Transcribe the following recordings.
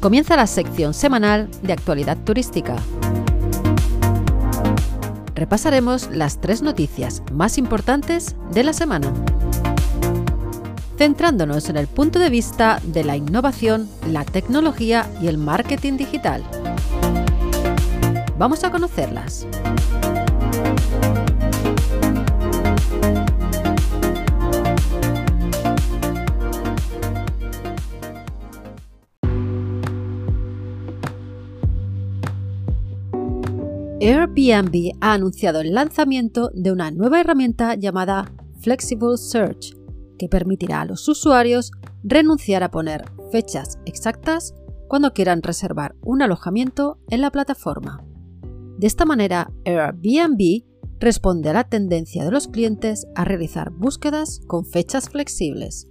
comienza la sección semanal de actualidad turística. Repasaremos las tres noticias más importantes de la semana, centrándonos en el punto de vista de la innovación, la tecnología y el marketing digital. Vamos a conocerlas. Airbnb ha anunciado el lanzamiento de una nueva herramienta llamada Flexible Search, que permitirá a los usuarios renunciar a poner fechas exactas cuando quieran reservar un alojamiento en la plataforma. De esta manera, Airbnb responde a la tendencia de los clientes a realizar búsquedas con fechas flexibles.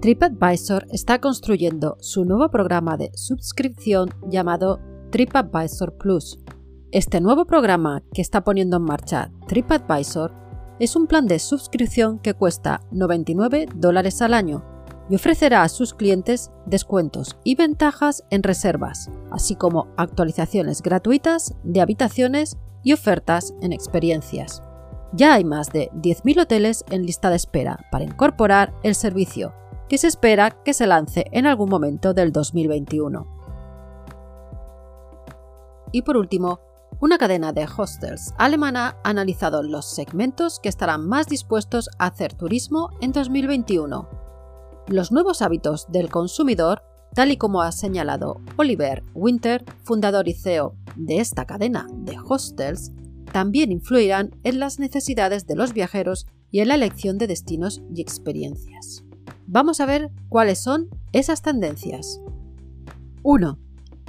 TripAdvisor está construyendo su nuevo programa de suscripción llamado TripAdvisor Plus. Este nuevo programa que está poniendo en marcha TripAdvisor es un plan de suscripción que cuesta 99 dólares al año y ofrecerá a sus clientes descuentos y ventajas en reservas, así como actualizaciones gratuitas de habitaciones y ofertas en experiencias. Ya hay más de 10.000 hoteles en lista de espera para incorporar el servicio, que se espera que se lance en algún momento del 2021. Y por último, una cadena de hostels alemana ha analizado los segmentos que estarán más dispuestos a hacer turismo en 2021. Los nuevos hábitos del consumidor, tal y como ha señalado Oliver Winter, fundador y CEO de esta cadena de hostels, también influirán en las necesidades de los viajeros y en la elección de destinos y experiencias. Vamos a ver cuáles son esas tendencias. 1.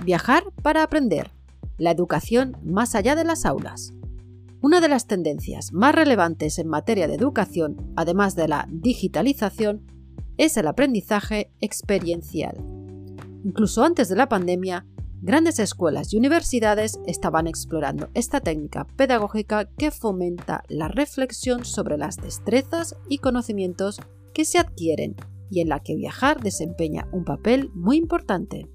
Viajar para aprender la educación más allá de las aulas. Una de las tendencias más relevantes en materia de educación, además de la digitalización, es el aprendizaje experiencial. Incluso antes de la pandemia, grandes escuelas y universidades estaban explorando esta técnica pedagógica que fomenta la reflexión sobre las destrezas y conocimientos que se adquieren y en la que viajar desempeña un papel muy importante.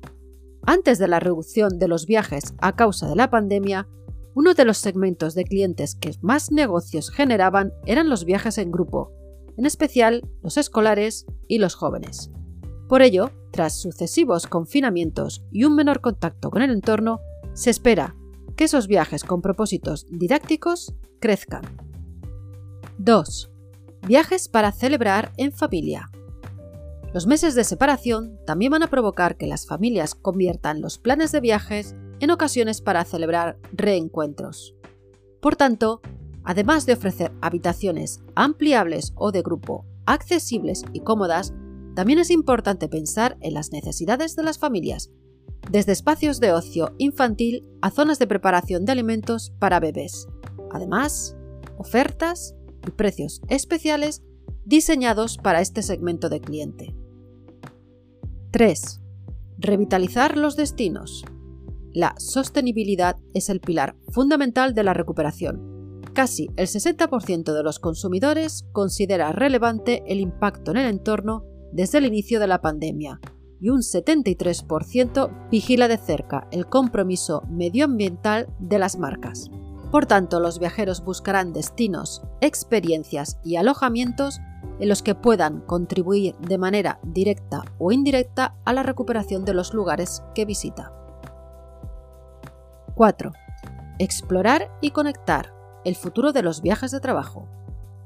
Antes de la reducción de los viajes a causa de la pandemia, uno de los segmentos de clientes que más negocios generaban eran los viajes en grupo, en especial los escolares y los jóvenes. Por ello, tras sucesivos confinamientos y un menor contacto con el entorno, se espera que esos viajes con propósitos didácticos crezcan. 2. Viajes para celebrar en familia. Los meses de separación también van a provocar que las familias conviertan los planes de viajes en ocasiones para celebrar reencuentros. Por tanto, además de ofrecer habitaciones ampliables o de grupo accesibles y cómodas, también es importante pensar en las necesidades de las familias, desde espacios de ocio infantil a zonas de preparación de alimentos para bebés. Además, ofertas y precios especiales diseñados para este segmento de cliente. 3. Revitalizar los destinos. La sostenibilidad es el pilar fundamental de la recuperación. Casi el 60% de los consumidores considera relevante el impacto en el entorno desde el inicio de la pandemia y un 73% vigila de cerca el compromiso medioambiental de las marcas. Por tanto, los viajeros buscarán destinos, experiencias y alojamientos en los que puedan contribuir de manera directa o indirecta a la recuperación de los lugares que visita. 4. Explorar y conectar el futuro de los viajes de trabajo.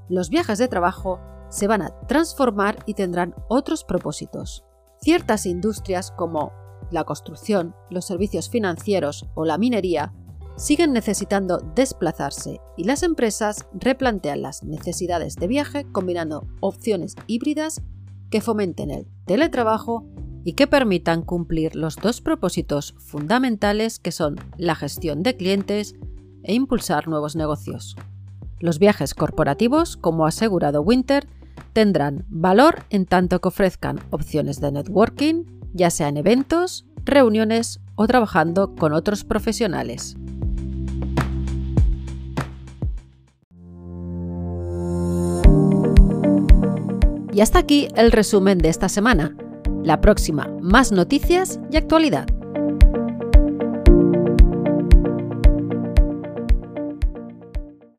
Los viajes de trabajo se van a transformar y tendrán otros propósitos. Ciertas industrias como la construcción, los servicios financieros o la minería siguen necesitando desplazarse y las empresas replantean las necesidades de viaje combinando opciones híbridas que fomenten el teletrabajo y que permitan cumplir los dos propósitos fundamentales que son la gestión de clientes e impulsar nuevos negocios. Los viajes corporativos, como ha asegurado Winter, tendrán valor en tanto que ofrezcan opciones de networking, ya sea en eventos, reuniones o trabajando con otros profesionales. Y hasta aquí el resumen de esta semana. La próxima, más noticias y actualidad.